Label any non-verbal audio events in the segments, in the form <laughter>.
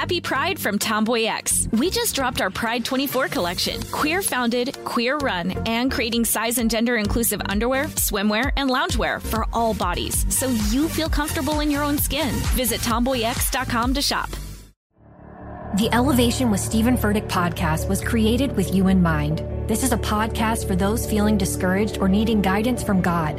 Happy Pride from Tomboy X. We just dropped our Pride 24 collection. Queer founded, queer run, and creating size and gender inclusive underwear, swimwear, and loungewear for all bodies so you feel comfortable in your own skin. Visit tomboyx.com to shop. The Elevation with Stephen Furtick podcast was created with you in mind. This is a podcast for those feeling discouraged or needing guidance from God.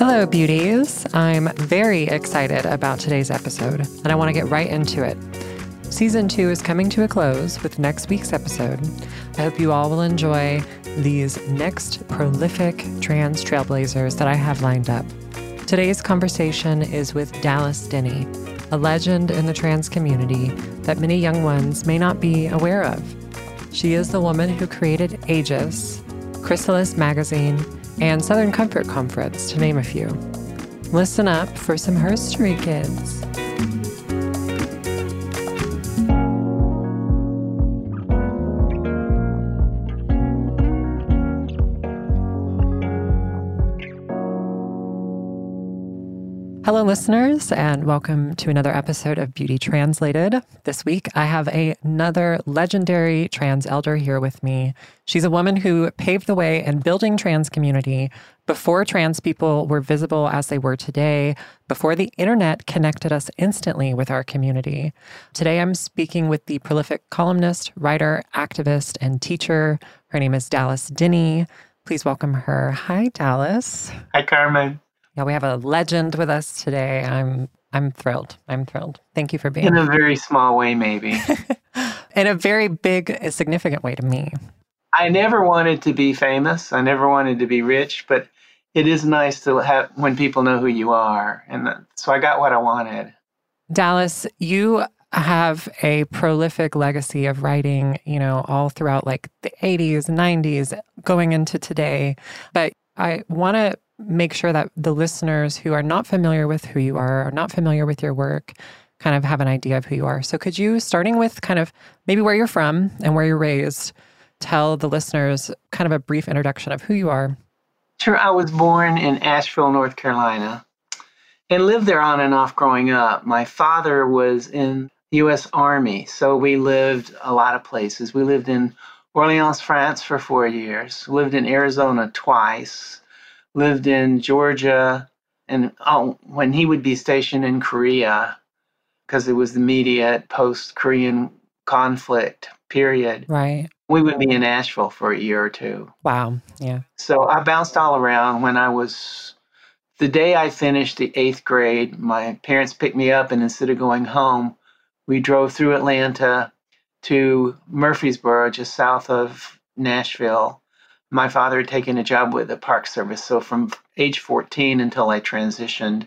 Hello, beauties. I'm very excited about today's episode, and I want to get right into it. Season two is coming to a close with next week's episode. I hope you all will enjoy these next prolific trans trailblazers that I have lined up. Today's conversation is with Dallas Denny, a legend in the trans community that many young ones may not be aware of. She is the woman who created Aegis, Chrysalis Magazine, and Southern Comfort Conference, to name a few. Listen up for some herstory, kids. Hello, listeners, and welcome to another episode of Beauty Translated. This week, I have a, another legendary trans elder here with me. She's a woman who paved the way in building trans community before trans people were visible as they were today, before the internet connected us instantly with our community. Today, I'm speaking with the prolific columnist, writer, activist, and teacher. Her name is Dallas Denny. Please welcome her. Hi, Dallas. Hi, Carmen. Yeah, we have a legend with us today. I'm I'm thrilled. I'm thrilled. Thank you for being in a very small way, maybe. <laughs> in a very big, significant way to me. I never wanted to be famous. I never wanted to be rich, but it is nice to have when people know who you are, and so I got what I wanted. Dallas, you have a prolific legacy of writing, you know, all throughout like the 80s, 90s, going into today. But I want to make sure that the listeners who are not familiar with who you are, or not familiar with your work, kind of have an idea of who you are. So, could you, starting with kind of maybe where you're from and where you're raised, tell the listeners kind of a brief introduction of who you are? Sure. I was born in Asheville, North Carolina, and lived there on and off growing up. My father was in U.S. Army, so we lived a lot of places. We lived in Orleans, France for four years, lived in Arizona twice, lived in Georgia, and oh, when he would be stationed in Korea, because it was the immediate post Korean conflict period. Right. We would be in Asheville for a year or two. Wow. Yeah. So I bounced all around when I was the day I finished the eighth grade, my parents picked me up, and instead of going home, we drove through Atlanta to Murfreesboro, just south of Nashville, my father had taken a job with the Park Service. So from age 14 until I transitioned,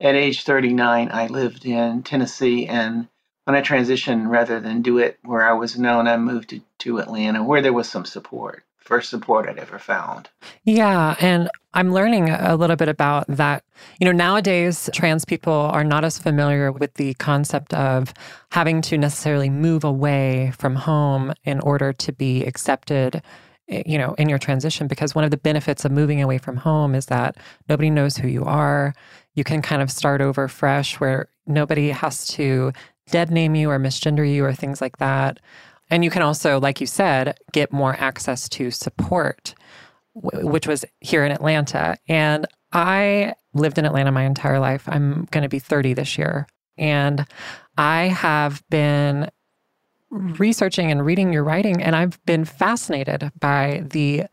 at age 39, I lived in Tennessee. And when I transitioned, rather than do it where I was known, I moved to, to Atlanta where there was some support. First support I'd ever found. Yeah. And I'm learning a little bit about that. You know, nowadays, trans people are not as familiar with the concept of having to necessarily move away from home in order to be accepted Eh, you know, in your transition because one of the benefits of moving away from home is that nobody knows who you are. You can kind of start over fresh where nobody has to dead name you or misgender you or things like that. And you can also, like you said, get more access to support, which was here in Atlanta. And I lived in Atlanta my entire life. I'm going to be 30 this year. And I have been researching and reading your writing, and I've been fascinated by the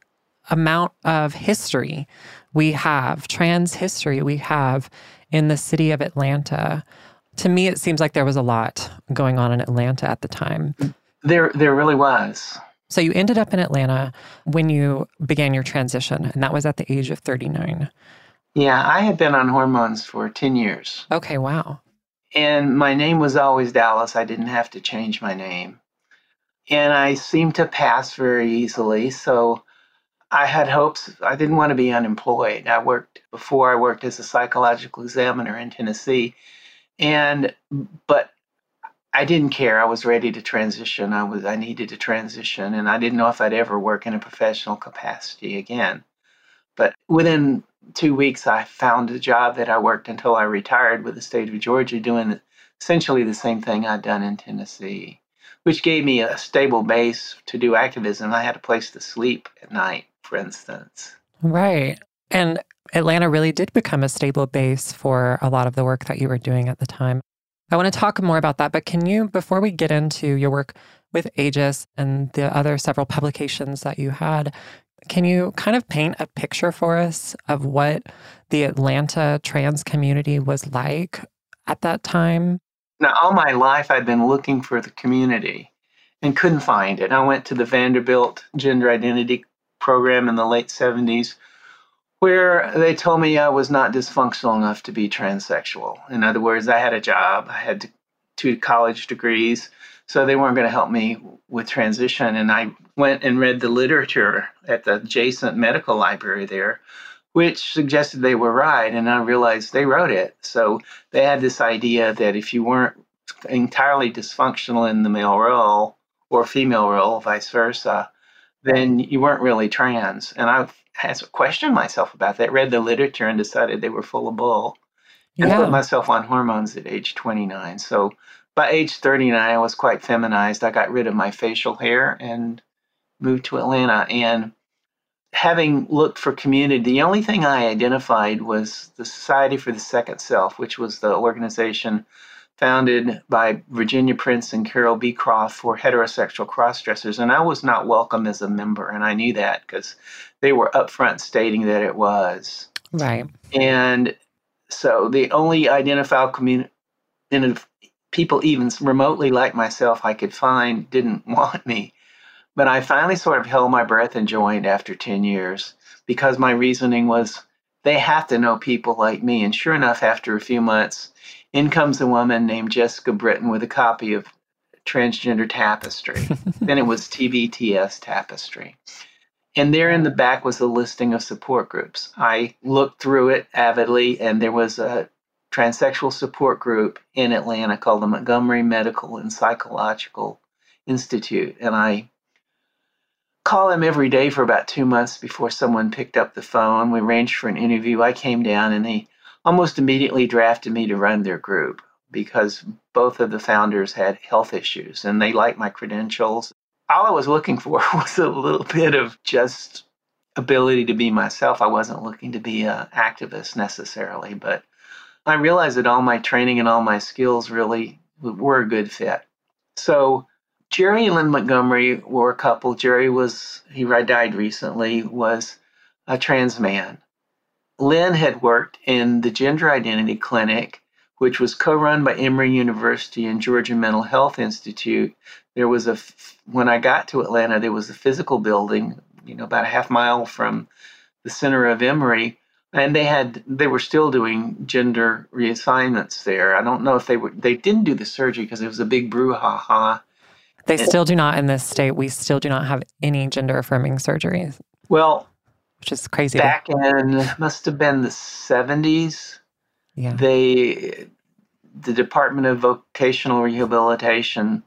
amount of history we have, trans history we have in the city of Atlanta. To me, it seems like there was a lot going on in Atlanta at the time. There, there really was. So you ended up in Atlanta when you began your transition, and that was at the age of 39. Yeah, I had been on hormones for 10 years. Okay, wow. And my name was always Dallas. I didn't have to change my name. And I seemed to pass very easily. So I had hopes. I didn't want to be unemployed. I worked before I worked as a psychological examiner in Tennessee. And, but I didn't care. I was ready to transition. I was I needed to transition and I didn't know if I'd ever work in a professional capacity again. But within 2 weeks I found a job that I worked until I retired with the state of Georgia doing essentially the same thing I'd done in Tennessee, which gave me a stable base to do activism. I had a place to sleep at night, for instance. Right. And Atlanta really did become a stable base for a lot of the work that you were doing at the time. I want to talk more about that, but can you, before we get into your work with Aegis and the other several publications that you had, can you kind of paint a picture for us of what the Atlanta trans community was like at that time? Now, all my life, I'd been looking for the community and couldn't find it. I went to the Vanderbilt Gender Identity Program in the late 70s where they told me I was not dysfunctional enough to be transsexual. In other words, I had a job, I had two college degrees, so they weren't going to help me with transition. And I went and read the literature at the adjacent medical library there, which suggested they were right. And I realized they wrote it. So they had this idea that if you weren't entirely dysfunctional in the male role or female role, vice versa, then you weren't really trans. And I had to question myself about that, read the literature and decided they were full of bull. Yeah. And put myself on hormones at age 29. So by age 39, I was quite feminized. I got rid of my facial hair and moved to Atlanta. And having looked for community, the only thing I identified was the Society for the Second Self, which was the organization founded by Virginia Prince and Carol Beecroft for heterosexual crossdressers. And I was not welcome as a member, and I knew that because they were upfront stating that it was. Right. And so the only identifiable community, people even remotely like myself I could find didn't <laughs> want me. But I finally sort of held my breath and joined after 10 years because my reasoning was they have to know people like me. And sure enough, after a few months, in comes a woman named Jessica Britton with a copy of Transgender Tapestry. <laughs> then it was TVTS Tapestry. And there in the back was a listing of support groups. I looked through it avidly, and there was a transsexual support group in Atlanta called the Montgomery Medical and Psychological Institute. And I called them every day for about two months before someone picked up the phone. We arranged for an interview. I came down, and they almost immediately drafted me to run their group because both of the founders had health issues and they liked my credentials all I was looking for <laughs> was a little bit of just ability to be myself. I wasn't looking to be an activist necessarily, but I realized that all my training and all my skills really were a good fit. So Jerry and Lynn Montgomery were a couple. Jerry was, he died recently, was a trans man. Lynn had worked in the Gender Identity Clinic, which was co run by Emory University and Georgia Mental Health Institute. There was a, when I got to Atlanta, there was a physical building, you know, about a half mile from the center of Emory. And they had, they were still doing gender reassignments there. I don't know if they were, they didn't do the surgery because it was a big brouhaha. They still do not in this state. We still do not have any gender affirming surgeries, Well, which is crazy. back in, must have been the 70s, yeah. they the department of vocational rehabilitation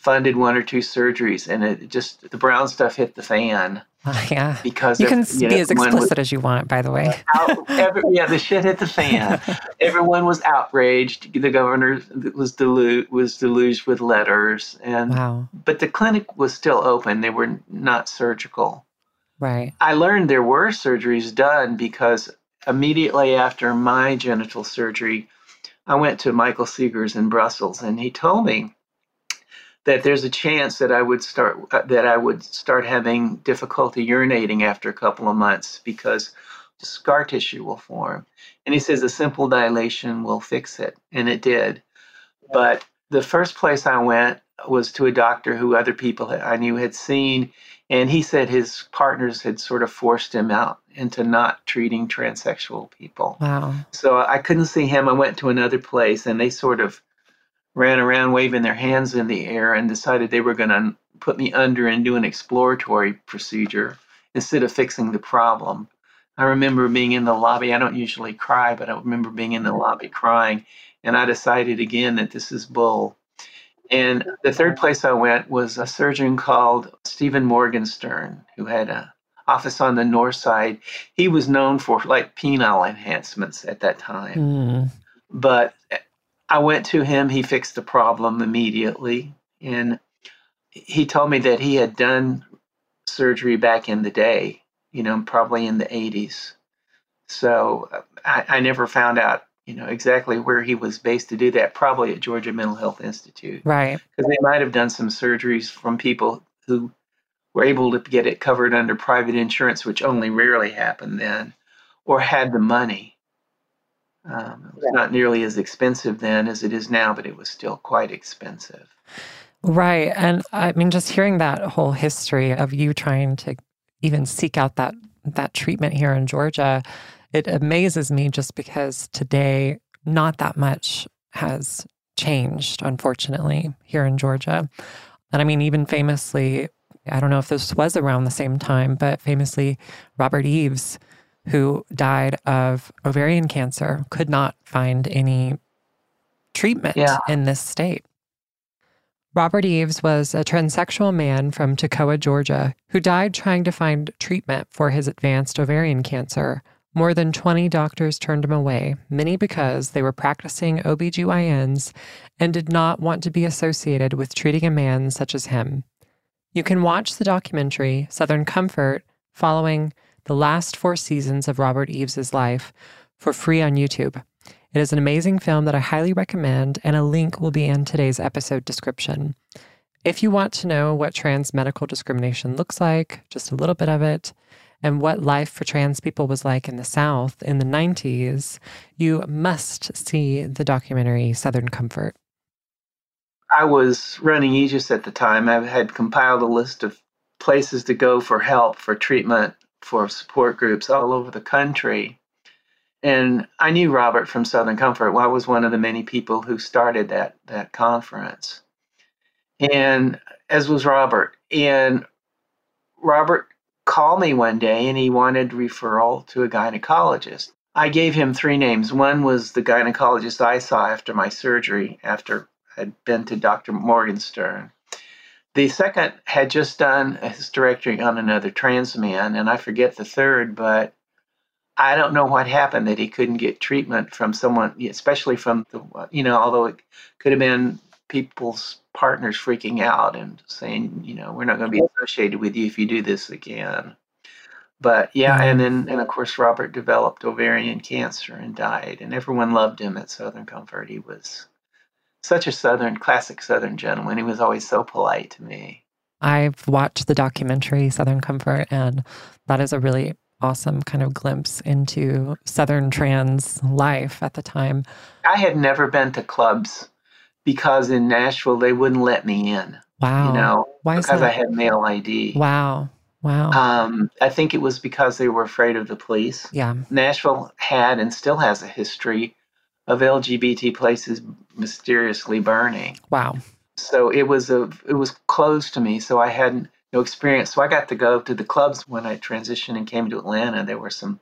funded one or two surgeries and it just the brown stuff hit the fan <laughs> yeah. because You of- can you know, be as everyone was explicit as you want, by the way. out, every, yeah the shit hit the fan <laughs> everyone was outraged the governor was delu- was deluged with letters and Wow. but the clinic was still open they were not surgical Right. I learned there were surgeries done because immediately after my genital surgery, I went to Michael Seghers in Brussels, and he told me that there's a chance that I would start uh, that I would start having difficulty urinating after a couple of months because scar tissue will form. And he says a simple dilation will fix it, and it did. But the first place I went was to a doctor who other people I knew had seen, and he said his partners had sort of forced him out into not treating transsexual people. Wow. So I couldn't see him. I went to another place, and they sort of ran around waving their hands in the air and decided they were going to put me under and do an exploratory procedure instead of fixing the problem. I remember being in the lobby. I don't usually cry, but I remember being in the lobby crying. And I decided again that this is bull. And the third place I went was a surgeon called Stephen Morganstern, who had an office on the north side. He was known for like penile enhancements at that time. Mm. But I went to him. He fixed the problem immediately. And he told me that he had done surgery back in the day, you know, probably in the 80s. So I, I never found out you know exactly where he was based to do that probably at georgia mental health institute Right. because they might have done some surgeries from people who were able to get it covered under private insurance which only rarely happened then or had the money um, it was not nearly as expensive then as it is now but it was still quite expensive Right. And I mean, just hearing that whole history of you trying to even seek out that that treatment here in Georgia, it amazes me just because today not that much has changed, unfortunately, here in Georgia. And I mean, even famously, I don't know if this was around the same time, but famously, Robert Eads, who died of ovarian cancer, could not find any treatment Yeah. in this state. Robert Eads was a transsexual man from Toccoa, Georgia, who died trying to find treatment for his advanced ovarian cancer. More than 20 doctors turned him away, many because they were practicing OBGYNs and did not want to be associated with treating a man such as him. You can watch the documentary Southern Comfort following the last four seasons of Robert Eads' life for free on YouTube. It is an amazing film that I highly recommend, and a link will be in today's episode description. If you want to know what trans medical discrimination looks like, just a little bit of it, and what life for trans people was like in the South in the 90s, you must see the documentary Southern Comfort. I was running Aegis at the time. I had compiled a list of places to go for help, for treatment, for support groups all over the country. And I knew Robert from Southern Comfort. Well, I was one of the many people who started that that conference. And as was Robert. And Robert called me one day and he wanted referral to a gynecologist. I gave him three names. One was the gynecologist I saw after my surgery, after I'd been to Dr. Morganstern. The second had just done a hysterectomy on another trans man, and I forget the third, but I don't know what happened that he couldn't get treatment from someone, especially from the, you know, although it could have been people's partners freaking out and saying, you know, we're not going to be associated with you if you do this again. But yeah, mm-hmm. and then and of course Robert developed ovarian cancer and died, and everyone loved him at Southern Comfort. He was such a Southern, classic Southern gentleman. He was always so polite to me. I've watched the documentary Southern Comfort, and that is a really awesome kind of glimpse into Southern trans life at the time. I had never been to clubs because in Nashville they wouldn't let me in. Wow. You know, Why is because I had male ID. Wow. Wow. Um, I think it was because they were afraid of the police. yeah. Nashville had and still has a history of LGBT places mysteriously burning. Wow. So it was a it was closed to me. So I hadn't no experience. So I got to go to the clubs when I transitioned and came to Atlanta. There were some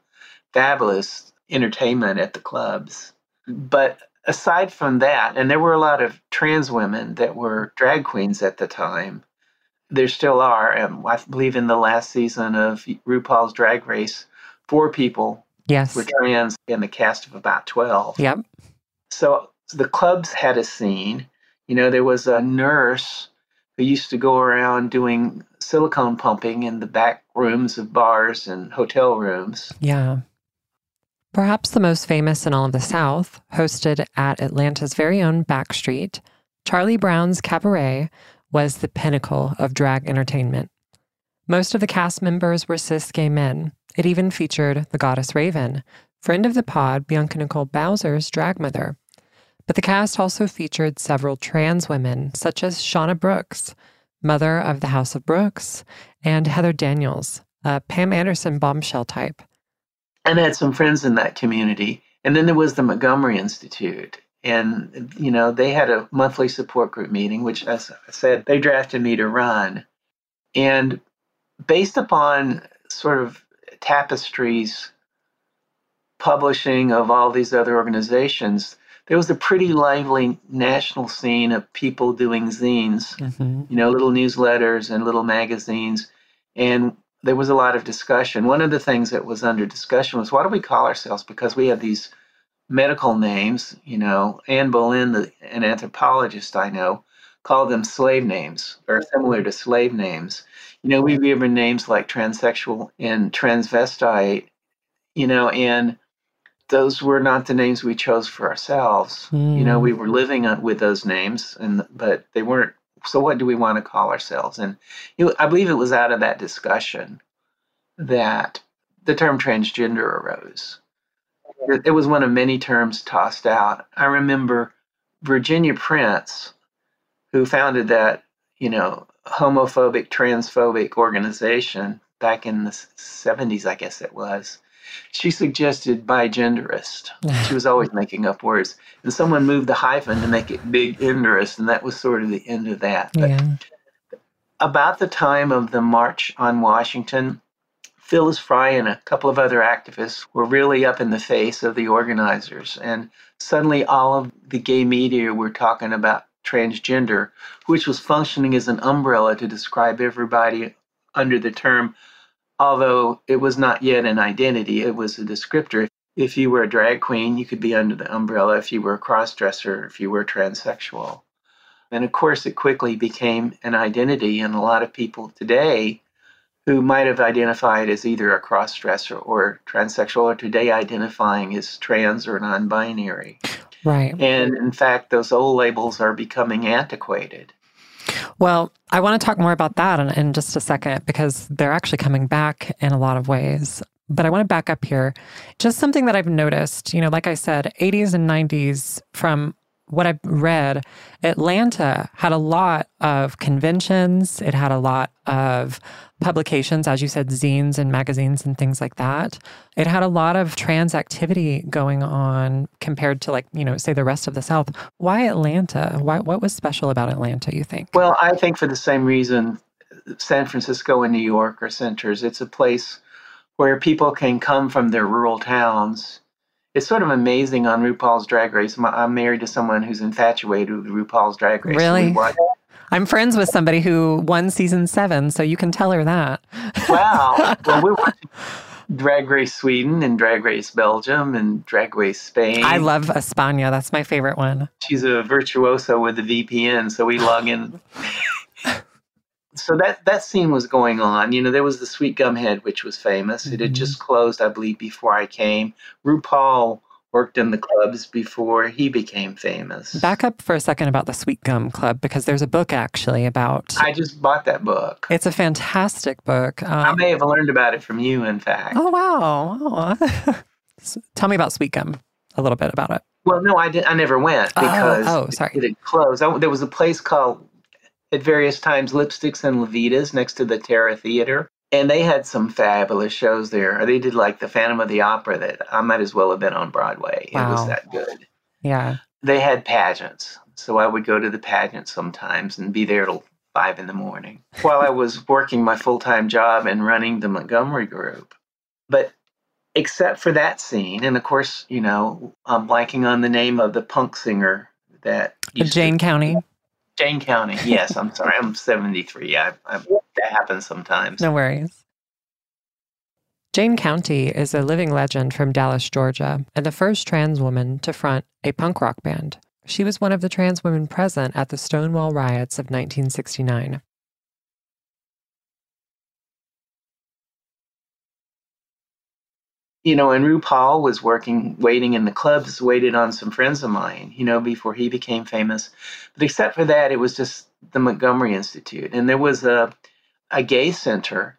fabulous entertainment at the clubs. But aside from that, and there were a lot of trans women that were drag queens at the time. There still are. Um, I believe in the last season of RuPaul's Drag Race, four people Yes. were trans in the cast of about 12. Yep. So the clubs had a scene. You know, there was a nurse who used to go around doing silicone pumping in the back rooms of bars and hotel rooms. Yeah. Perhaps the most famous in all of the South, hosted at Atlanta's very own Backstreet, Charlie Brown's Cabaret was the pinnacle of drag entertainment. Most of the cast members were cis gay men. It even featured the goddess Raven, friend of the pod, Bianca Nicole Bowser's drag mother. But the cast also featured several trans women, such as Shauna Brooks, mother of the House of Brooks, and Heather Daniels, a Pam Anderson bombshell type. And I had some friends in that community. And then there was the Montgomery Institute. And, you know, they had a monthly support group meeting, which, as I said, they drafted me to run. And based upon sort of tapestries publishing of all these other organizations, there was a pretty lively national scene of people doing zines, mm-hmm. you know, little newsletters and little magazines. And there was a lot of discussion. One of the things that was under discussion was why do we call ourselves? Because we have these medical names, you know, Anne Bolin, the, an anthropologist I know, called them slave names or similar to slave names. You know, we've given names like transsexual and transvestite, you know, and those were not the names we chose for ourselves. Mm. You know, we hmm. were living with those names, and but they weren't. So, what do we want to call ourselves? And it, I believe it was out of that discussion that the term transgender arose. It, it was one of many terms tossed out. I remember Virginia Prince, who founded that, you know, homophobic, transphobic organization back in the 70s, I guess it was she suggested bigenderist. she was always <laughs> making up words. And someone moved the hyphen to make it big interest, and that was sort of the end of that. But yeah. about the time of the March on Washington, Phyllis Frye and a couple of other activists were really up in the face of the organizers. And suddenly all of the gay media were talking about transgender, which was functioning as an umbrella to describe everybody under the term although it was not yet an identity, it was a descriptor. If you were a drag queen, you could be under the umbrella. If you were a crossdresser, if you were transsexual. And of course, it quickly became an identity. And a lot of people today who might have identified as either a crossdresser or transsexual are today identifying as trans or non binary. Right. And in fact, those old labels are becoming antiquated. Well, I want to talk more about that in, in just a second because they're actually coming back in a lot of ways. But I want to back up here. Just something that I've noticed, you know, like I said, 80s and 90s from what I've read, Atlanta had a lot of conventions. It had a lot of publications, as you said, zines and magazines and things like that. It had a lot of trans activity going on compared to, like, you know, say the rest of the South. Why Atlanta? Why, what was special about Atlanta, you think? Well, I think for the same reason San Francisco and New York are centers. It's a place where people can come from their rural towns it's sort of amazing on RuPaul's Drag Race. I'm married to someone who's infatuated with RuPaul's Drag Race. Really? I'm friends with somebody who won season seven, so you can tell her that. wow. <laughs> Well, we're watching Drag Race Sweden and Drag Race Belgium and Drag Race Spain. I love España. That's my favorite one. She's a virtuoso with the VPN, so we log in. so that that scene was going on. You know, there was the Sweet Gum Head, which was famous. Mm-hmm. It had just mm-hmm. closed, I believe, before I came. RuPaul worked in the clubs before he became famous. Back up for a second about the Sweet Gum Club because there's a book actually about. I just bought that book. It's a fantastic book. Um, I may have learned about it from you, in fact. Oh wow! Oh. <laughs> Tell me about Sweet Gum. A little bit about it. Well, no, I did. I never went oh, because oh, oh sorry. it had closed. I, there was a place called at various times Lipsticks and Levitas next to the Tara Theater. And they had some fabulous shows there. They did like the Phantom of the Opera that I might as well have been on Broadway. Wow. It was that good. Yeah. They had pageants. So I would go to the pageant sometimes and be there till five in the morning while I was <laughs> working my full time job and running the Montgomery group. But except for that scene, and of course, you know, I'm blanking on the name of the punk singer that Jane to, County. Jane County. Yes, I'm sorry. I'm 73. I, I, that happens sometimes. No worries. Jane County is a living legend from Dallas, Georgia, and the first trans woman to front a punk rock band. She was one of the trans women present at the Stonewall riots of 1969. You know, and RuPaul was working, waiting in the clubs, waited on some friends of mine, you know, before he became famous. But except for that, it was just the Montgomery Institute. And there was a, a gay center,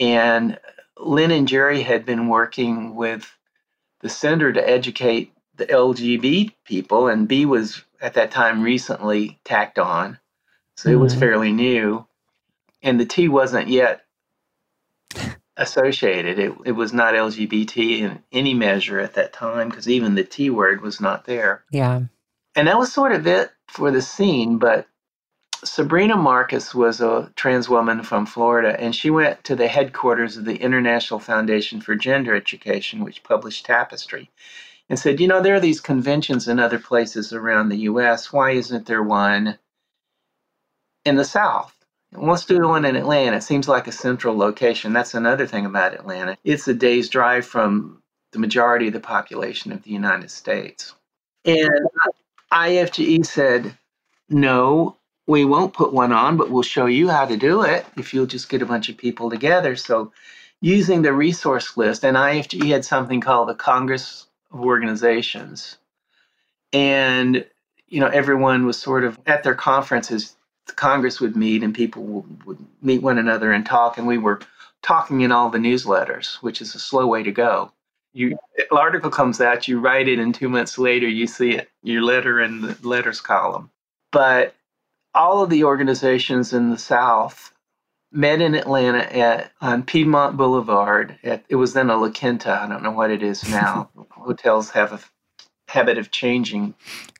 and Lynn and Jerry had been working with the center to educate the LGBT people, and B was at that time recently tacked on. So mm-hmm. it was mm-hmm. fairly new. And the T wasn't yet associated. It, it was not LGBT in any measure at that time because even the T word was not there. Yeah. And that was sort of it for the scene. But Sabrina Marcus was a trans woman from Florida, and she went to the headquarters of the International Foundation for Gender Education, which published Tapestry, and said, You know, there are these conventions in other places around the US. Why isn't there one in the South? Let's do one in Atlanta. It seems like a central location. That's another thing about Atlanta. It's a day's drive from the majority of the population of the United States. And IFGE said, no, we won't put one on, but we'll show you how to do it if you'll just get a bunch of people together. So, using the resource list, and IFGE had something called the Congress of Organizations. And, you know, everyone was sort of at their conferences Congress would meet and people would, would meet one another and talk, and we were talking in all the newsletters, which is a slow way to go. You an article comes out, you write it, and two months later you see it, your letter in the letters column. But all of the organizations in the South met in Atlanta at on Piedmont Boulevard. At, it was then a La Quinta. I don't know what it is now. <laughs> Hotels have a habit of changing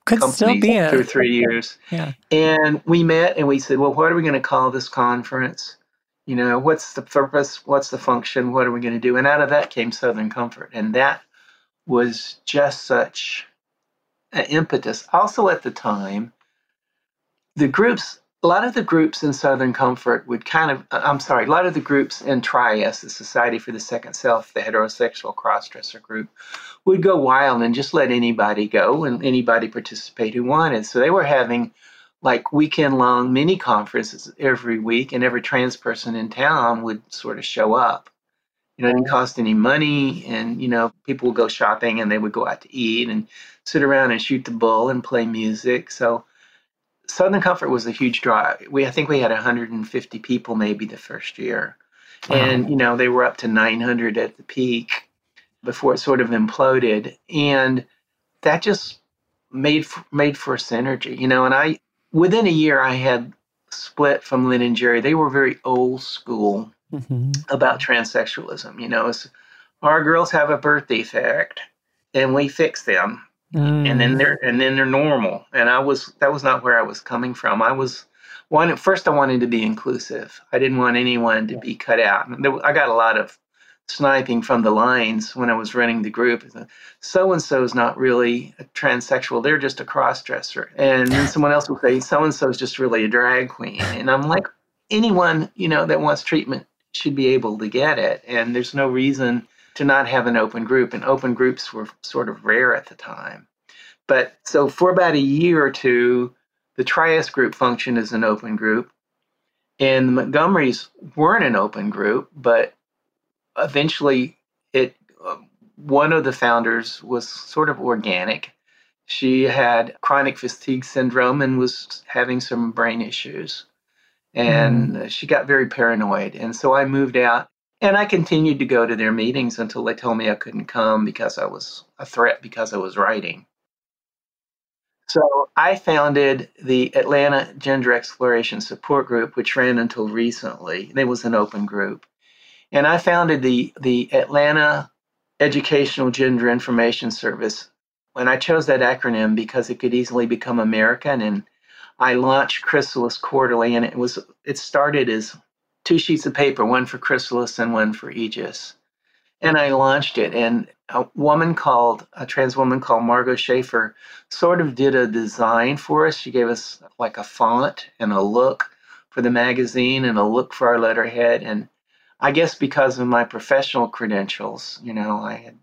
could still a, two or three years. Yeah. And we met and we said, well, what are we going to call this conference? You know, what's the purpose? What's the function? What are we going to do? And out of that came Southern Comfort. And that was just such an impetus. Also, at the time, the groups, a lot of the groups in Southern Comfort would kind of, uh, I'm sorry, a lot of the groups in Tri-Ess, the Society for the Second Self, the heterosexual crossdresser group, would go wild and just let anybody go and anybody participate who wanted. So they were having like weekend long mini conferences every week, and every trans person in town would sort of show up. You know, it didn't cost any money, and you know, people would go shopping and they would go out to eat and sit around and shoot the bull and play music. So Southern Comfort was a huge draw. We I think we had 150 people maybe the first year. Wow. And you know, they were up to 900 at the peak before it sort of imploded, and that just made for, made for synergy, you know. And I within a year I had split from Lynn and Jerry. They were very old school mm-hmm. about transsexualism. You know, it's, our girls have a birth defect, and we fix them, mm. and then mm. they're and then they're normal. And I was that was not where I was coming from. I was one first. I wanted to be inclusive. I didn't want anyone to be cut out. I got a lot of sniping from the lines when I was running the group. So and so is not really a transsexual; they're just a cross dresser. And then <laughs> someone else will say, "So and so is just really a drag queen." And I'm like, anyone you know that wants treatment should be able to get it, and there's no reason to not have an open group. And open groups were sort of rare at the time. But so for about a year or two, the Tri-Ess group functioned as an open group. And the Montgomerys weren't an open group, but eventually it um, one of the founders was sort of organic she had chronic fatigue syndrome and was having some brain issues and mm. she got very paranoid and so i moved out and i continued to go to their meetings until they told me i couldn't come because i was a threat because i was writing so i founded the atlanta gender exploration support group which ran until recently it was an open group and I founded the, the Atlanta Educational Gender Information Service. And I chose that acronym because it could easily become American. And I launched Chrysalis Quarterly, and it was it started as two sheets of paper, one for Chrysalis and one for Aegis. And I launched it, and a woman called a trans woman called Margot Schaefer sort of did a design for us. She gave us like a font and a look for the magazine and a look for our letterhead, and I guess because of my professional credentials, you know, I had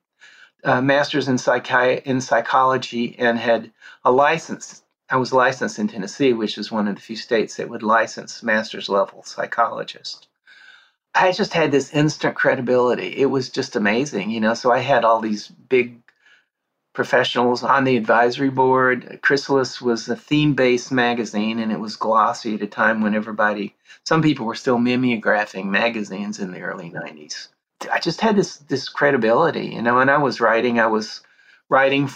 a master's in, psychi- in psychology and had a license. I was licensed in Tennessee, which is one of the few states that would license master's level psychologists. I just had this instant credibility. It was just amazing, you know. So I had all these big professionals on the advisory board. Chrysalis was a theme based magazine and it was glossy at a time when everybody, some people were still mimeographing magazines in the early 90s. I just had this this credibility, you know. And I was writing, I was writing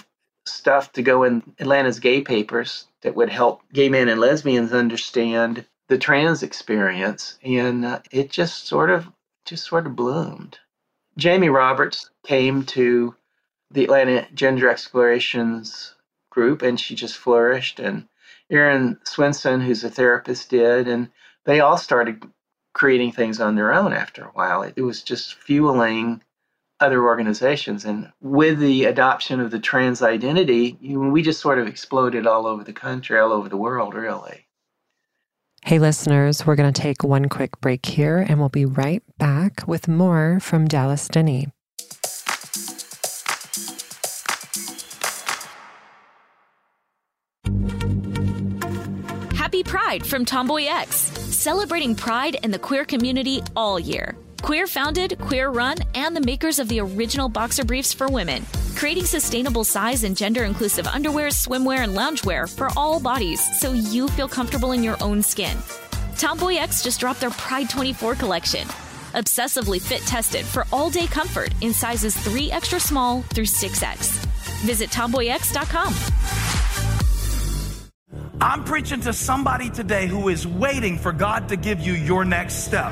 stuff to go in Atlanta's gay papers that would help gay men and lesbians understand the trans experience, and uh, it just sort of just sort of bloomed. Jamie Roberts came to the Atlanta Gender Explorations group, and she just flourished. And Erin Swenson, who's a therapist, did, and they all started creating things on their own after a while. It, it was just fueling other organizations. And with the adoption of the trans identity, you, we just sort of exploded all over the country, all over the world, really. Hey, listeners, we're going to take one quick break here and we'll be right back with more from Dallas Denny. Happy Pride from Tomboy X, celebrating pride in the queer community all year. Queer founded, queer run, and the makers of the original boxer briefs for women, creating sustainable size and gender inclusive underwear, swimwear, and loungewear for all bodies so you feel comfortable in your own skin. Tomboy X just dropped their Pride 24 collection. Obsessively fit tested for all day comfort in sizes 3 extra small through 6X. Visit tomboyx.com. I'm preaching to somebody today who is waiting for God to give you your next step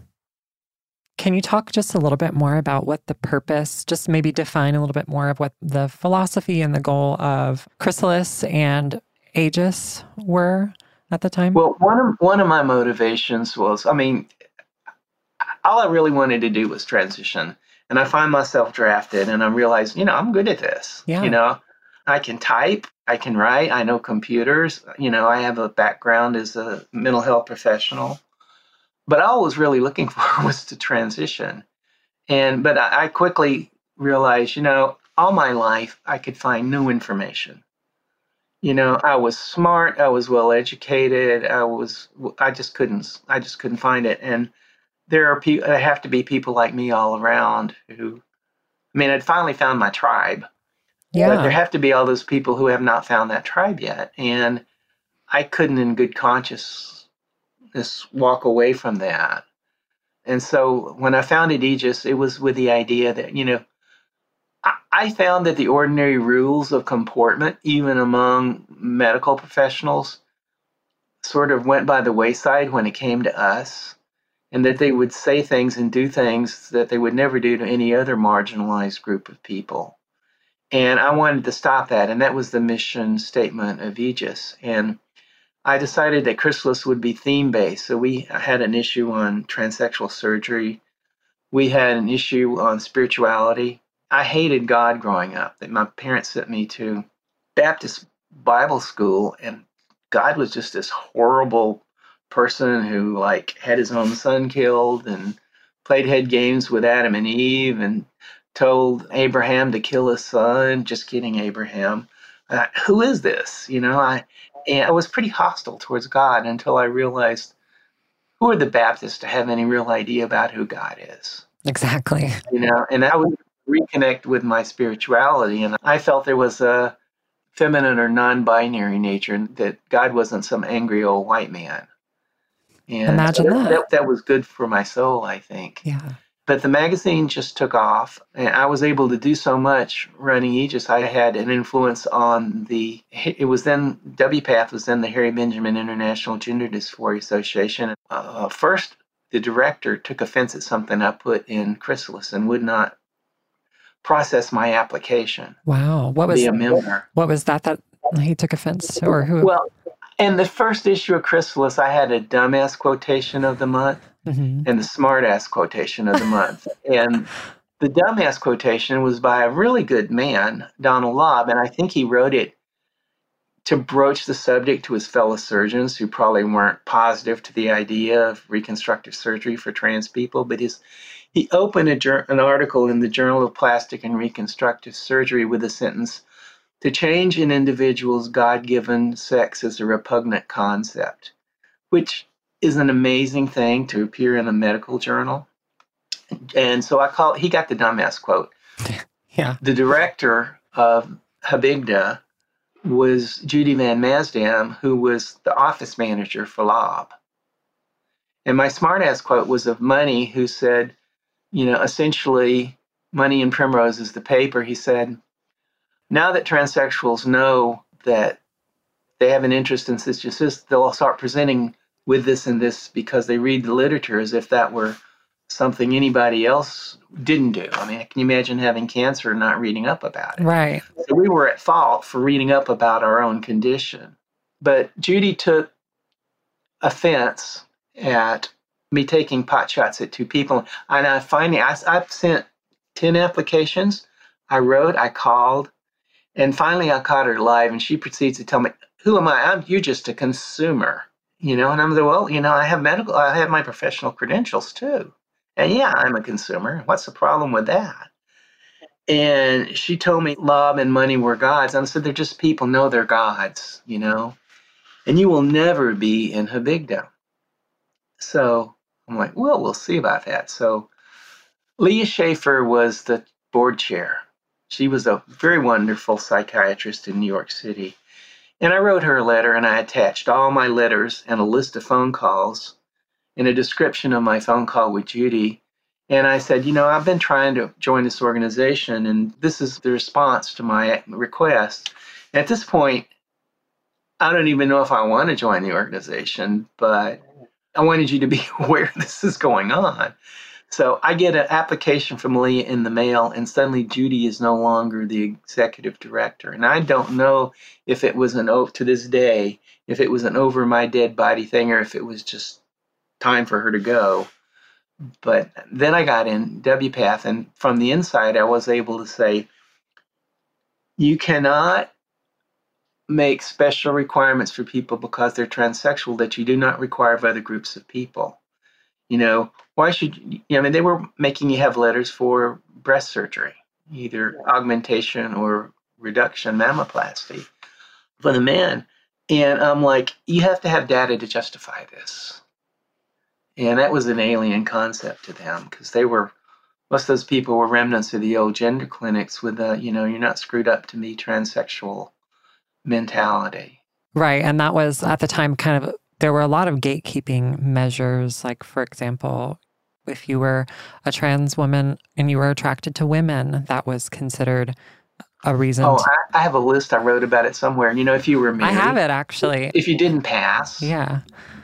Can you talk just a little bit more about what the purpose, just maybe define a little bit more of what the philosophy and the goal of Chrysalis and Aegis were at the time? Well, one of one of my motivations was, I mean, all I really wanted to do was transition, and I find myself drafted, and I realize, you know, I'm good at this. Yeah. You know, I can type, I can write, I know computers. You know, I have a background as a mental health professional but all I was really looking <laughs> for was to transition. And but I, I quickly realized, you know, all my life I could find new information. You know, I was smart, I was well educated, I was I just couldn't I just couldn't find it. And there are people there have to be people like me all around who I mean, I'd finally found my tribe. Yeah. But there have to be all those people who have not found that tribe yet. And I couldn't in good conscience this walk away from that. And so when I founded Aegis, it was with the idea that, you know, I, I found that the ordinary rules of comportment, even among medical professionals, sort of went by the wayside when it came to us. and that they would say things and do things that they would never do to any other marginalized group of people. And I wanted to stop that, and that was the mission statement of Aegis. And I decided that Chrysalis would be theme based. So we had an issue on transsexual surgery. We had an issue on spirituality. I hated God growing up. That my parents sent me to Baptist Bible school, and God was just this horrible person who like had his own son killed and played head games with Adam and Eve and told Abraham to kill his son. Just kidding, Abraham. Uh, who is this? You know, I and I was pretty hostile towards God until I realized who are the Baptists to have any real idea about who God is? Exactly. You know, and I would reconnect with my spirituality, and I felt there was a feminine or non-binary nature, and that God wasn't some angry old white man. And Imagine that. that. That was good for my soul, I think. Yeah. But the magazine just took off, and I was able to do so much running Aegis. I had an influence on the. It was then WPATH was then the Harry Benjamin International Gender Dysphoria Association. Uh, first, the director took offense at something I put in Chrysalis and would not process my application. Wow. What was Be a member. what was that that he took offense to, or who? Well, in the first issue of Chrysalis, I had a dumbass quotation of the month Mhm. and the smartass quotation of the month. <laughs> and the dumbass quotation was by a really good man, Donald Laub, and I think he wrote it to broach the subject to his fellow surgeons who probably weren't positive to the idea of reconstructive surgery for trans people. But his, he opened a, an article in the Journal of Plastic and Reconstructive Surgery with a sentence To change an individual's God given sex is a repugnant concept, which is an amazing thing to appear in a medical journal. And so I call he got the dumbass quote. <laughs> Yeah. The director of Habigda was Judy Van Maasdam, who was the office manager for Laub. And my smartass quote was of Money, who said, you know, essentially, Money and Primrose is the paper. He said, now that transsexuals know that they have an interest in cisgenesis, they'll start presenting with this and this because they read the literature as if that were something anybody else didn't do. I mean, can you imagine having cancer and not reading up about it? Right. So we were at fault for reading up about our own condition. But Judy took offense at me taking pot shots at two people. And I finally, I, I've sent 10 applications. I wrote, I called, and finally I caught her live and she proceeds to tell me, who am I? I'm, you're just a consumer, you know? And I'm like, well, you know, I have medical, I have my professional credentials too. And yeah, I'm a consumer. What's the problem with that? And she told me Laub and money were gods. And I said, they're just people. No, they're gods, you know? And you will never be in Habigda. So I'm like, well, we'll see about that. So Leah Schaefer was the board chair. She was a very wonderful psychiatrist in New York City. And I wrote her a letter and I attached all my letters and a list of phone calls and a description of my phone call with Judy. And I said, you know, I've been trying to join this organization and this is the response to my request. At this point, I don't even know if I want to join the organization, but I wanted you to be <laughs> aware this is going on. So I get an application from Leah in the mail, and suddenly Judy is no longer the executive director. And I don't know if it was an over to this day, if it was an over my dead body thing, or if it was just time for her to go. But then I got in WPATH, and from the inside, I was able to say, you cannot make special requirements for people because they're transsexual that you do not require of other groups of people. You know, why should you? I mean, they were making you have letters for breast surgery, either augmentation or reduction mammoplasty for the man. And I'm like, you have to have data to justify this. And that was an alien concept to them because they were, most of those people were remnants of the old gender clinics with the, you know, you're not screwed up to be transsexual mentality. Right. And that was at the time kind of, there were a lot of gatekeeping measures. Like, for example, if you were a trans woman and you were attracted to women, that was considered a reason. Oh, to- I, I have a list. I wrote about it somewhere. And you know, if you were me I have it actually. If you didn't pass, Yeah.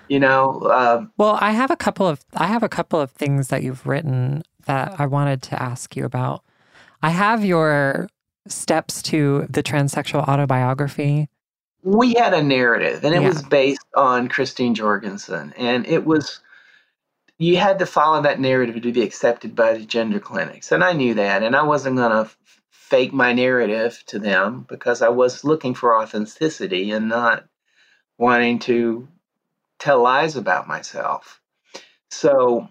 You know, uh, well, I have a couple of I have a couple of things that you've written that I wanted to ask you about. I have your steps to the transsexual autobiography. We had a narrative, and it Yeah. was based on Christine Jorgensen, and it was you had to follow that narrative to be accepted by the gender clinics, and I knew that, and I wasn't going to fake my narrative to them because I was looking for authenticity and not wanting to tell lies about myself. So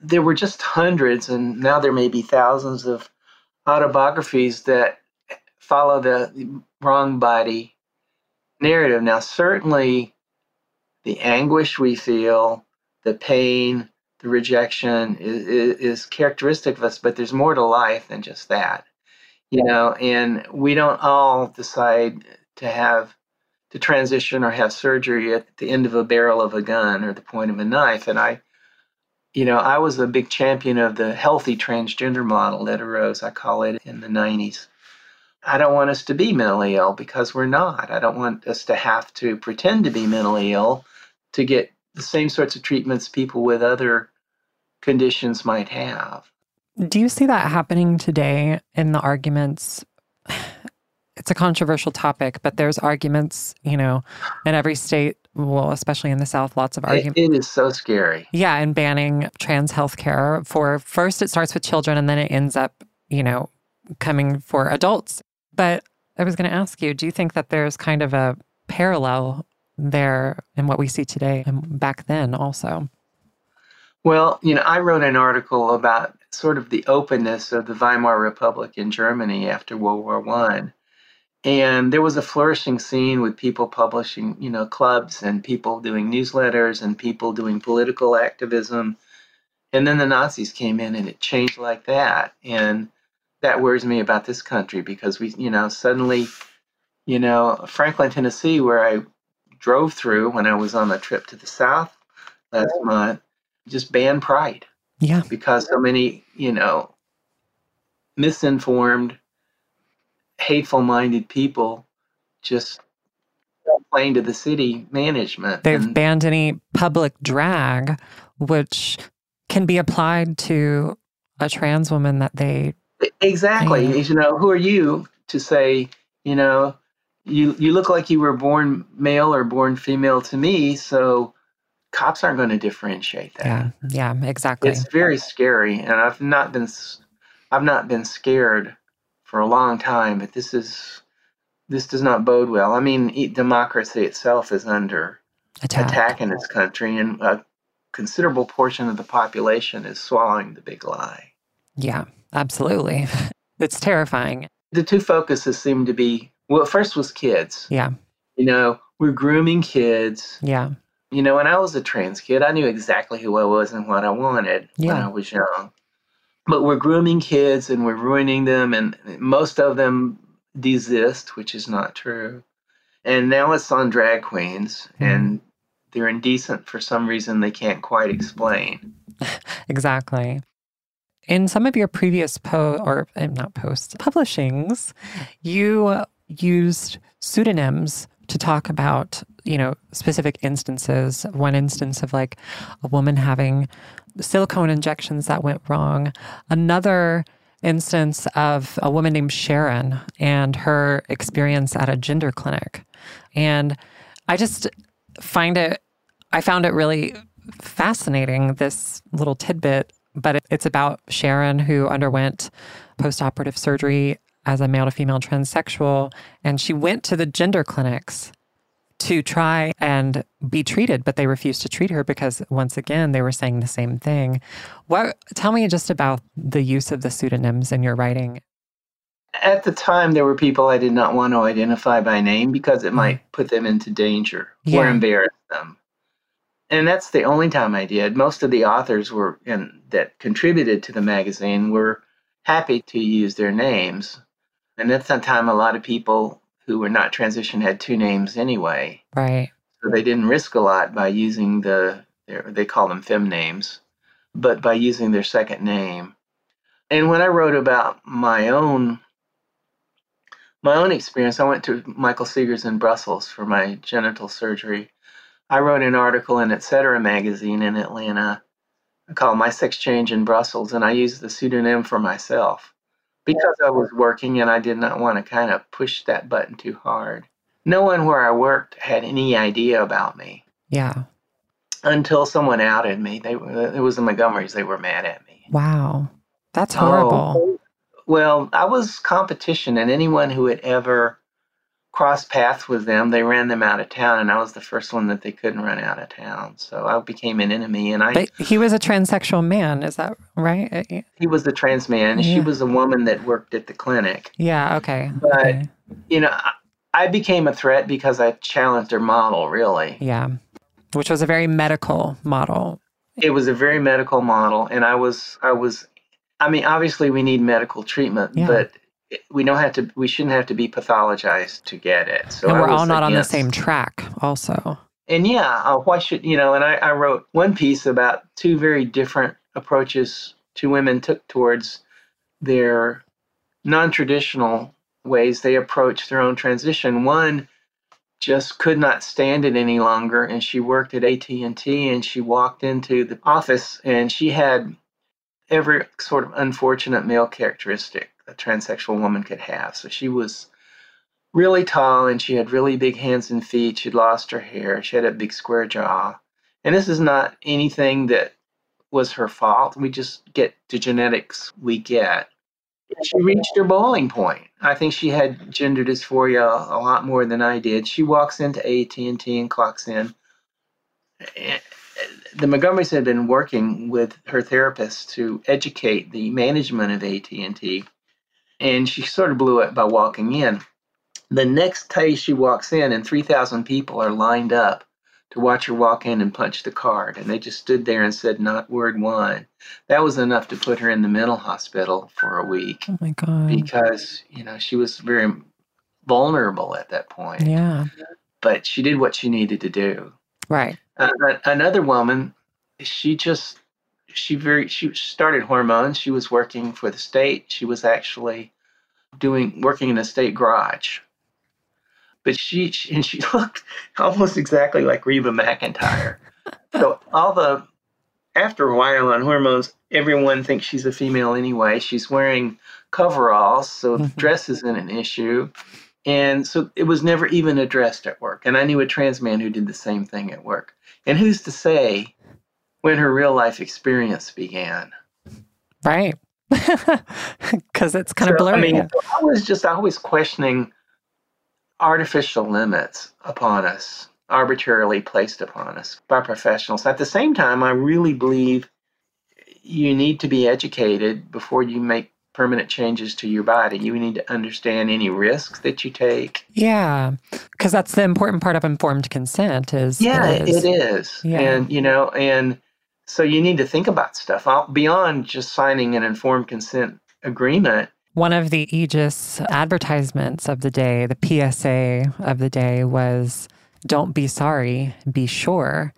there were just hundreds, and now there may be thousands of autobiographies that follow the wrong body narrative. Now, certainly, the anguish we feel, the pain, the rejection is, is characteristic of us, but there's more to life than just that, you know. And we don't all decide to have to transition or have surgery at the end of a barrel of a gun or the point of a knife. And I, you know, I was a big champion of the healthy transgender model that arose, I call it, in the 90s. I don't want us to be mentally ill because we're not. I don't want us to have to pretend to be mentally ill to get the same sorts of treatments people with other conditions might have. Do you see that happening today in the arguments? <sighs> It's a controversial topic, but there's arguments, you know, in every state, well, especially in the South, lots of It, arguments. it is so scary. Yeah, and banning trans healthcare for first it starts with children and then it ends up, you know, coming for adults. But I was going to ask you, do you think that there's kind of a parallel there in what we see today and back then also? Well, you know, I wrote an article about sort of the openness of the Weimar Republic in Germany after World War One. And there was a flourishing scene with people publishing, you know, clubs and people doing newsletters and people doing political activism. And then the Nazis came in and it changed like that. And that worries me about this country because we, you know, suddenly, you know, Franklin, Tennessee, where I drove through when I was on a trip to the South last month, just banned pride Yeah. because so many, you know, misinformed, hateful minded people just complain to the city management. They've and banned any public drag, which can be applied to a trans woman that they exactly, Yeah. you know, who are you to say, you know, you you look like you were born male or born female to me, so cops aren't going to differentiate that. Yeah, yeah, exactly. It's very scary, and I've not been I've not been scared for a long time, but this is this does not bode well. I mean, democracy itself is under Attack. attack in this country, and a considerable portion of the population is swallowing the big lie. Yeah, absolutely. <laughs> It's terrifying. The two focuses seem to be well. First was kids. Yeah, You know, we're grooming kids. yeah, You know, when I was a trans kid, I knew exactly who I was and what I wanted when I was young. But we're grooming kids and we're ruining them, and most of them desist, which is not true. And now it's on drag queens, mm-hmm. and they're indecent for some reason they can't quite explain. <laughs> exactly. In some of your previous po or uh, not posts, publishings, you used pseudonyms to talk about, you know, specific instances. One instance of like a woman having silicone injections that went wrong. Another instance of a woman named Sharon and her experience at a gender clinic. And I just find it, I found it really fascinating, this little tidbit. But it- it's about Sharon, who underwent postoperative surgery as a male to female transsexual. And she went to the gender clinics to try and be treated, but they refused to treat her because, once again, they were saying the same thing. What? Tell me just about the use of the pseudonyms in your writing. At the time, there were people I did not want to identify by name because it hmm. might put them into danger or embarrass them. And that's the only time I did. Most of the authors were and that contributed to the magazine were happy to use their names. And at that time, a lot of people who were not transition had two names anyway, Right. so they didn't risk a lot by using the their, they call them fem names, but by using their second name. And when I wrote about my own my own experience, I went to Michael Seghers in Brussels for my genital surgery. I wrote an article in Etc. magazine in Atlanta called My Sex Change in Brussels, and I used the pseudonym for myself because I was working and I did not want to kind of push that button too hard. No one where I worked had any idea about me Yeah. until someone outed me. They it was the Montgomerys. They were mad at me. Wow. That's oh. horrible. Oh, well, I was competition, and anyone who had ever crossed paths with them, they ran them out of town, and I was the first one that they couldn't run out of town. So I became an enemy, and I. But he was a transsexual man, is that right? Uh, he was a trans man, and she was a woman that worked at the clinic. Yeah, okay. But okay. you know, I, I became a threat because I challenged her model. Really, Yeah. Which was a very medical model. it was a very medical model, and I was, I was. I mean, obviously, we need medical treatment, Yeah. but we don't have to. We shouldn't have to be pathologized to get it. So and we're all not on the same track, also. And yeah, uh, why should you know? And I, I wrote one piece about two very different approaches two women took towards their non-traditional ways they approach their own transition. One just could not stand it any longer, and she worked at AT and T, and she walked into the office, and she had every sort of unfortunate male characteristic a transsexual woman could have. So she was really tall and she had really big hands and feet. She'd lost her hair. She had a big square jaw. And this is not anything that was her fault. We just get the genetics we get. She reached her boiling point. I think she had gender dysphoria a lot more than I did. She walks into AT&T and clocks in. The Montgomerys had been working with her therapist to educate the management of AT&T, and she sort of blew it by walking in. The next day she walks in, and 3,000 people are lined up to watch her walk in and punch the card. And they just stood there and said not word one. That was enough to put her in the mental hospital for a week Oh my God. because, you know, she was very vulnerable at that point. Yeah. But she did what she needed to do. Right. Uh, another woman, she just she very she started hormones. She was working for the state. She was actually doing working in a state garage. But she she- and she <laughs> looked almost exactly like Reba McEntire. so all the after a while on hormones, everyone thinks she's a female anyway. She's wearing coveralls, so dress isn't an issue. And so it was never even addressed at work. And I knew a trans man who did the same thing at work. And who's to say when her real life experience began? Right. <laughs> Because it's kind of So, blurry. I mean, I was just always questioning artificial limits upon us, arbitrarily placed upon us by professionals. At the same time, I really believe you need to be educated before you make permanent changes to your body. You need to understand any risks that you take. yeah. Because that's the important part of informed consent is. Yeah, is- it is. Yeah. And, you know, and so you need to think about stuff beyond just signing an informed consent agreement. One of the Aegis advertisements of the day, the PSA of the day was don't be sorry, be sure.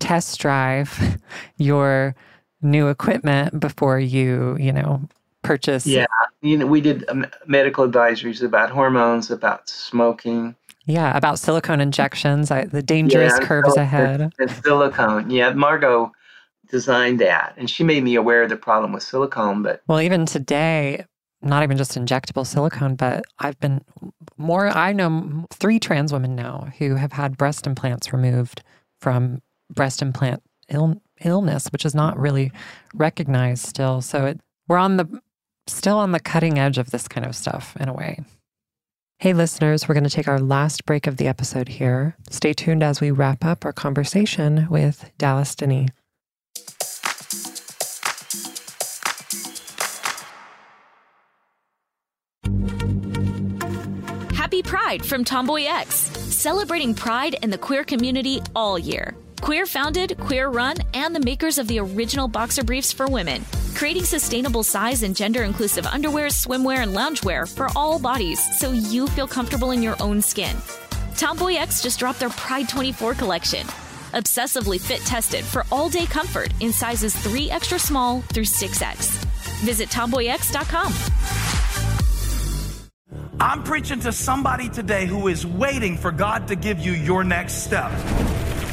Test drive <laughs> your new equipment before you, you know, purchase. Yeah. You know, we did um, medical advisories about hormones, about smoking. Yeah, about silicone injections, I, the dangerous Yeah, curves sil- ahead. And silicone. Yeah, Margot designed that. And she made me aware of the problem with silicone, but Well, even today, not even just injectable silicone, but I've been more, I know three trans women now who have had breast implants removed from breast implant Ill, illness, which is not really recognized still. So it, we're on the, still on the cutting edge of this kind of stuff in a way. Hey, listeners, we're going to take our last break of the episode here. Stay tuned as we wrap up our conversation with Dallas Denny. Happy Pride from Tomboy X, celebrating pride and the queer community all year. Queer founded, queer run, and the makers of the original boxer briefs for women, creating sustainable size and gender inclusive underwear, swimwear, and loungewear for all bodies so you feel comfortable in your own skin. Tomboy X just dropped their Pride 24 collection. Obsessively fit tested for all day comfort in sizes 3 extra small through 6X. Visit tomboyx.com. I'm preaching to somebody today who is waiting for God to give you your next step.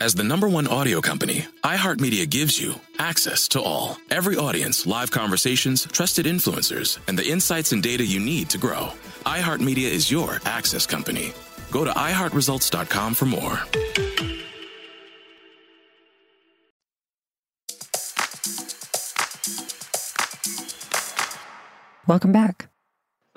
As the number one audio company, iHeartMedia gives you access to all. Every audience, live conversations, trusted influencers, and the insights and data you need to grow. iHeartMedia is your access company. Go to iHeartResults.com for more. Welcome back.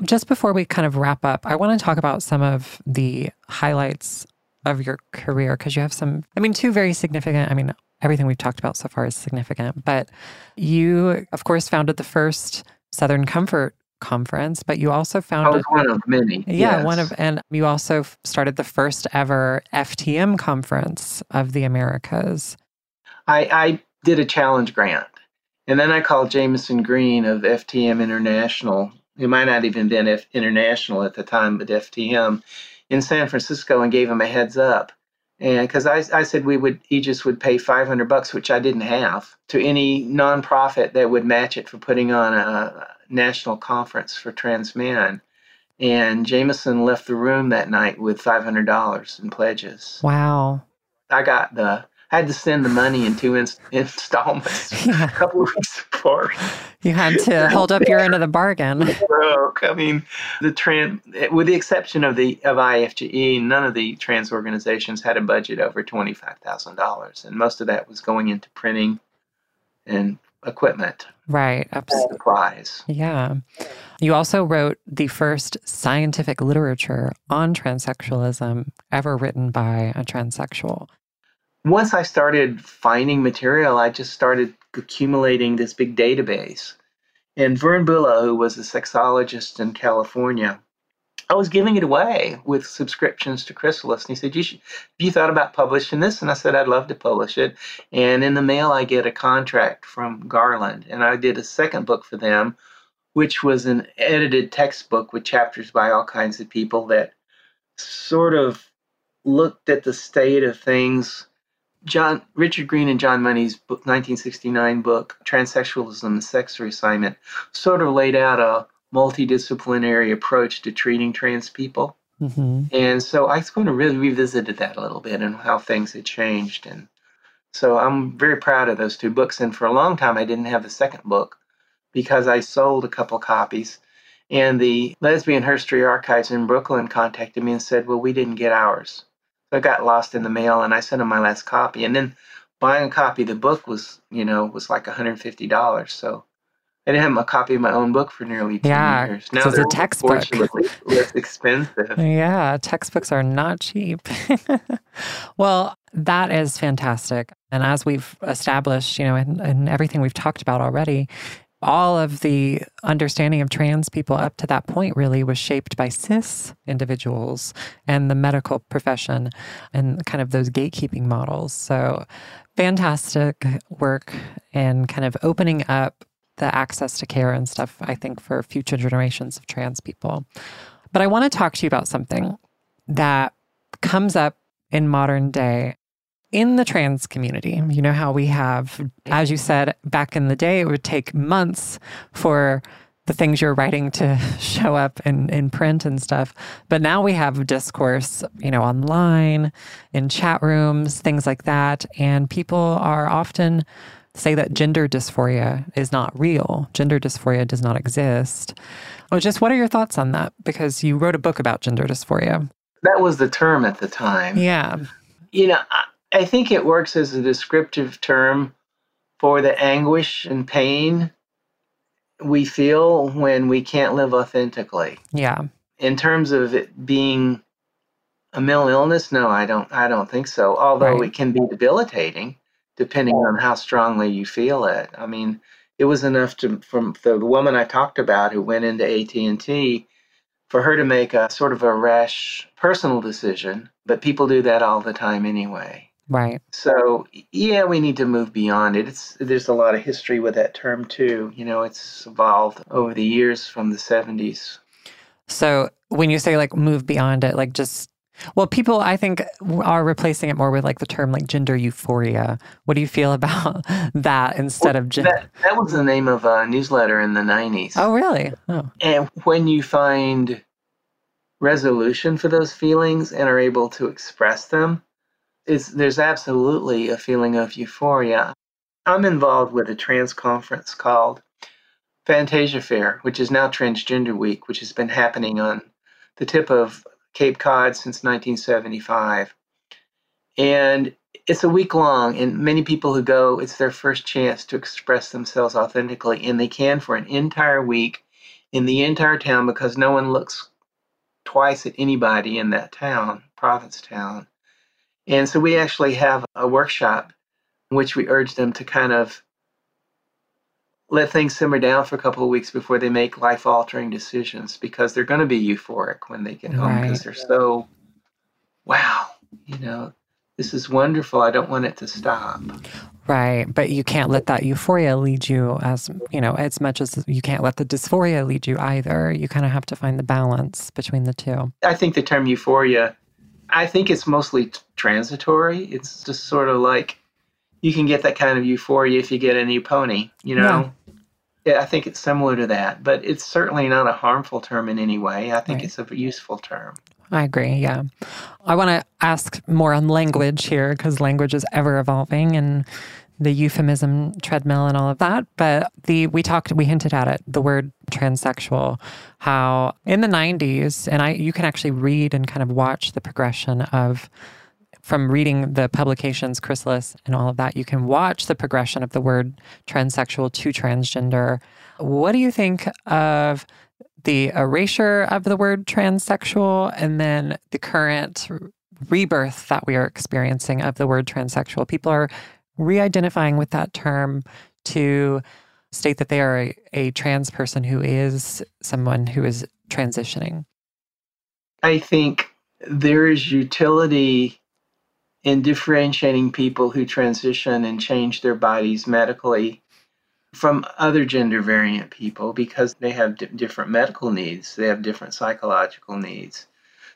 Just before we kind of wrap up, I want to talk about some of the highlights of your career because you have some, I mean, two very significant, I mean, everything we've talked about so far is significant, but you, of course, founded the first Southern Comfort Conference, but you also founded I was one of many. Yeah, yes. one of, and you also started the first ever FTM conference of the Americas. I, I did a challenge grant, and then I called Jamison Green of FTM International. It might not even been F- international at the time, but FTM in San Francisco and gave him a heads up. And because I, I said we would, he just would pay 500 bucks, which I didn't have, to any nonprofit that would match it for putting on a national conference for trans men. And Jamison left the room that night with $500 in pledges. Wow. I got the, I had to send the money in two inst- installments <laughs> a couple of weeks before. You had to hold up your end of the bargain. <laughs> Broke. I mean, the trans, with the exception of the of IFGE, none of the trans organizations had a budget over twenty five thousand dollars, and most of that was going into printing and equipment, Right. Absolutely. supplies. Yeah. You also wrote the first scientific literature on transsexualism ever written by a transsexual. Once I started finding material, I just started accumulating this big database. And Vern Bullough, who was a sexologist in California, I was giving it away with subscriptions to Chrysalis. And he said, you should, Have you thought about publishing this? And I said, I'd love to publish it. And in the mail, I get a contract from Garland. And I did a second book for them, which was an edited textbook with chapters by all kinds of people that sort of looked at the state of things John Richard Green and John Money's book, 1969 book, Transsexualism and Sex Reassignment, sort of laid out a multidisciplinary approach to treating trans people. Mm-hmm. And so I sort of really revisited that a little bit and how things had changed. And so I'm very proud of those two books. And for a long time, I didn't have the second book because I sold a couple copies. And the Lesbian Herstory Archives in Brooklyn contacted me and said, Well, we didn't get ours. It got lost in the mail, and I sent him my last copy. And then buying a copy of the book was, you know, was like $150. So I didn't have a copy of my own book for nearly 10 Yeah, years. so it's a textbook. fortunately less expensive. <laughs> Yeah, textbooks are not cheap. <laughs> well, that is fantastic. And as we've established, you know, in, in everything we've talked about already, all of the understanding of trans people up to that point really was shaped by cis individuals and the medical profession and kind of those gatekeeping models. So, fantastic work in kind of opening up the access to care and stuff, I think, for future generations of trans people. But I want to talk to you about something that comes up in modern day in the trans community. You know how we have, as you said, back in the day, it would take months for the things you're writing to <laughs> show up in, in print and stuff. But now we have discourse, you know, online, in chat rooms, things like that. And people are often say that gender dysphoria is not real. Gender dysphoria does not exist. Oh, just what are your thoughts on that? Because you wrote a book about gender dysphoria. That was the term at the time. Yeah. You know, I, I think it works as a descriptive term for the anguish and pain we feel when we can't live authentically. Yeah. In terms of it being a mental illness, no, I don't I don't think so. Although Right. it can be debilitating depending on how strongly you feel it. I mean, it was enough to from the woman I talked about who went into AT&T for her to make a sort of a rash personal decision, but people do that all the time anyway. Right. So yeah, we need to move beyond it. It's there's a lot of history with that term too. You know, it's evolved over the years from the 70s. So when you say like move beyond it, like just well, people I think are replacing it more with like the term like gender euphoria. What do you feel <laughs> about that instead of gender? That, that was the name of a newsletter in the 90s. Oh, really? Oh, And when you find resolution for those feelings and are able to express them, it's, there's absolutely a feeling of euphoria. I'm involved with a trans conference called Fantasia Fair, which is now Transgender Week, which has been happening on the tip of Cape Cod since 1975. And it's a week long, and many people who go, it's their first chance to express themselves authentically, and they can for an entire week in the entire town because no one looks twice at anybody in that town, Provincetown. And so we actually have a workshop in which we urge them to kind of let things simmer down for a couple of weeks before they make life altering decisions because they're going to be euphoric when they get home because Right. they're so, wow, you know, this is wonderful. I don't want it to stop. right. But you can't let that euphoria lead you as, you know, as much as you can't let the dysphoria lead you either. You kind of have to find the balance between the two. I think the term euphoria, I think it's mostly t- transitory. It's just sort of like you can get that kind of euphoria if you get a new pony, you know? Yeah, I think it's similar to that, but it's certainly not a harmful term in any way. I think Right. it's a useful term. I agree. Yeah. I want to ask more on language here because language is ever evolving and the euphemism treadmill and all of that. But the we talked, we hinted at it, the word transsexual, how in the 90s, and I you can actually read and kind of watch the progression of from reading the publications, Chrysalis and all of that, you can watch the progression of the word transsexual to transgender. What do you think of the erasure of the word transsexual and then the current rebirth that we are experiencing of the word transsexual? People are re identifying with that term to state that they are a, a trans person who is someone who is transitioning. I think there is utility in differentiating people who transition and change their bodies medically from other gender variant people because they have di- different medical needs, they have different psychological needs.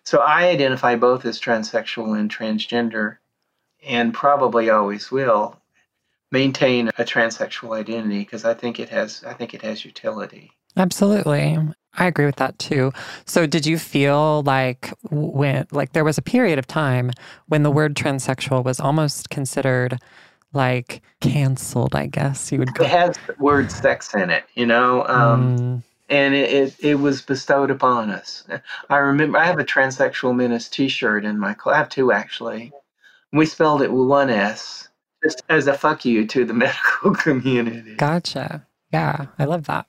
So I identify both as transsexual and transgender and probably always will maintain a transsexual identity because I think it has I think it has utility. Absolutely. I agree with that too. So did you feel like when like there was a period of time when the word transsexual was almost considered like canceled, I guess you would It call has the word sex in it, you know. Um, Mm, and it, it, it was bestowed upon us. I remember I have a transsexual menace T-shirt in my cl- I have two actually. We spelled it with one S, just as a fuck you to the <laughs> medical community. Gotcha. Yeah, I love that.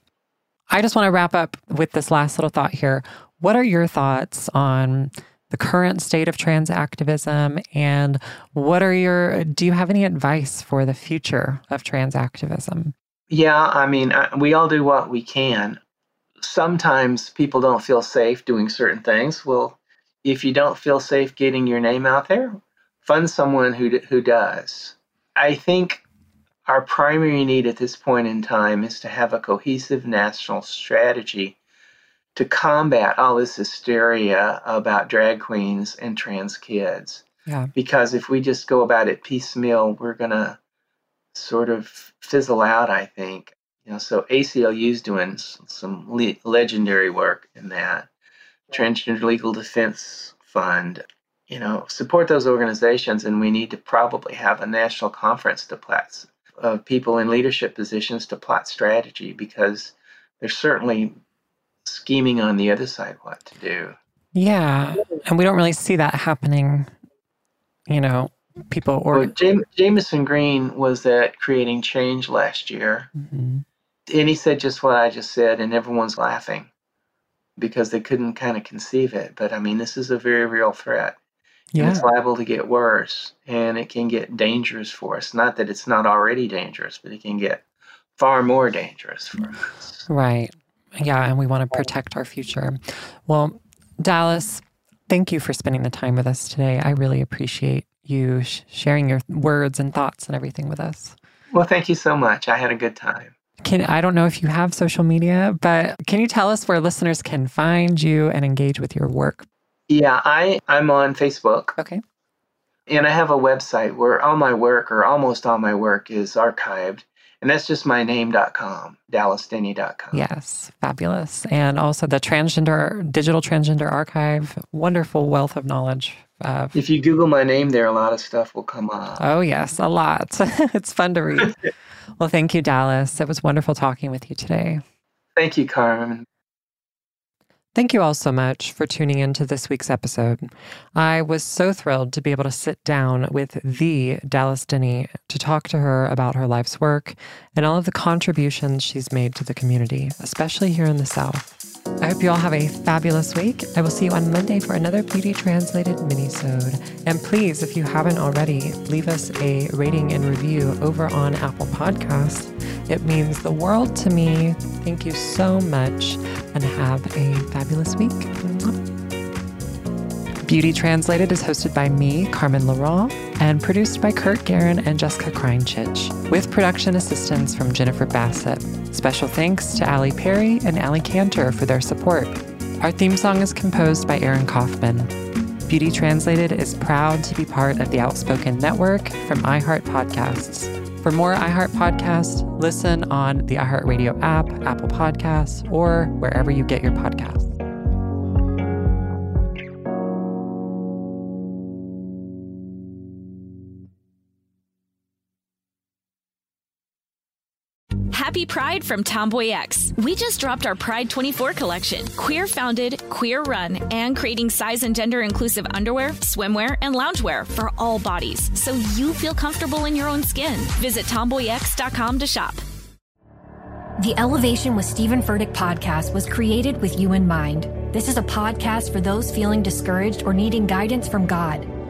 I just want to wrap up with this last little thought here. What are your thoughts on the current state of trans activism and what are your do you have any advice for the future of trans activism? Yeah, I mean, uh, we all do what we can. Sometimes people don't feel safe doing certain things. Well, if you don't feel safe getting your name out there, fund someone who who does. I think our primary need at this point in time is to have a cohesive national strategy to combat all this hysteria about drag queens and trans kids. Yeah. Because if we just go about it piecemeal, we're going to sort of fizzle out, I think. You know, so ACLU's doing some le- legendary work in that. Transgender Legal Defense Fund, you know, support those organizations, and we need to probably have a national conference to plot of people in leadership positions to plot strategy because there's certainly scheming on the other side what to do. Yeah. And we don't really see that happening, you know, people or Well, Jam- Jamison Green was at Creating Change last year. Mhm. And he said just what I just said, and everyone's laughing because they couldn't kind of conceive it. But I mean, this is a very real threat. And Yeah. it's liable to get worse and it can get dangerous for us. Not that it's not already dangerous, but it can get far more dangerous for us. Right. Yeah. And we want to protect our future. Well, Dallas, thank you for spending the time with us today. I really appreciate you sh- sharing your words and thoughts and everything with us. Well, thank you so much. I had a good time. Can I don't know if you have social media, but can you tell us where listeners can find you and engage with your work? Yeah, I, I'm on Facebook. Okay. And I have a website where all my work, or almost all my work, is archived. And that's just my name.com, dallasdenny.com. Yes, fabulous. And also the transgender digital transgender archive, wonderful wealth of knowledge. Uh, If you Google my name there, a lot of stuff will come up. oh yes, a lot. <laughs> it's fun to read. <laughs> well, thank you, Dallas. It was wonderful talking with you today. Thank you, Carmen. Thank you all so much for tuning in to this week's episode. I was so thrilled to be able to sit down with the Dallas Denny to talk to her about her life's work and all of the contributions she's made to the community, especially here in the South. I hope you all have a fabulous week. I will see you on Monday for another Beauty Translated minisode. And please, if you haven't already, leave us a rating and review over on Apple Podcasts. It means the world to me. Thank you so much and have a fabulous week. Beauty Translated is hosted by me, Carmen Laurent, and produced by Kurt Guerin and Jessica Kreinchich, with production assistance from Jennifer Bassett. Special thanks to Allie Perry and Allie Cantor for their support. Our theme song is composed by Aaron Kaufman. Beauty Translated is proud to be part of the Outspoken Network from iHeart Podcasts. For more iHeart Podcasts, listen on the iHeartRadio app, Apple Podcasts, or wherever you get your podcasts. Happy Pride from Tomboy X. We just dropped our Pride 24 collection. Queer founded, queer run, and creating size and gender inclusive underwear, swimwear, and loungewear for all bodies so you feel comfortable in your own skin. Visit tomboyx.com to shop. The Elevation with Stephen Furtick podcast was created with you in mind. This is a podcast for those feeling discouraged or needing guidance from God.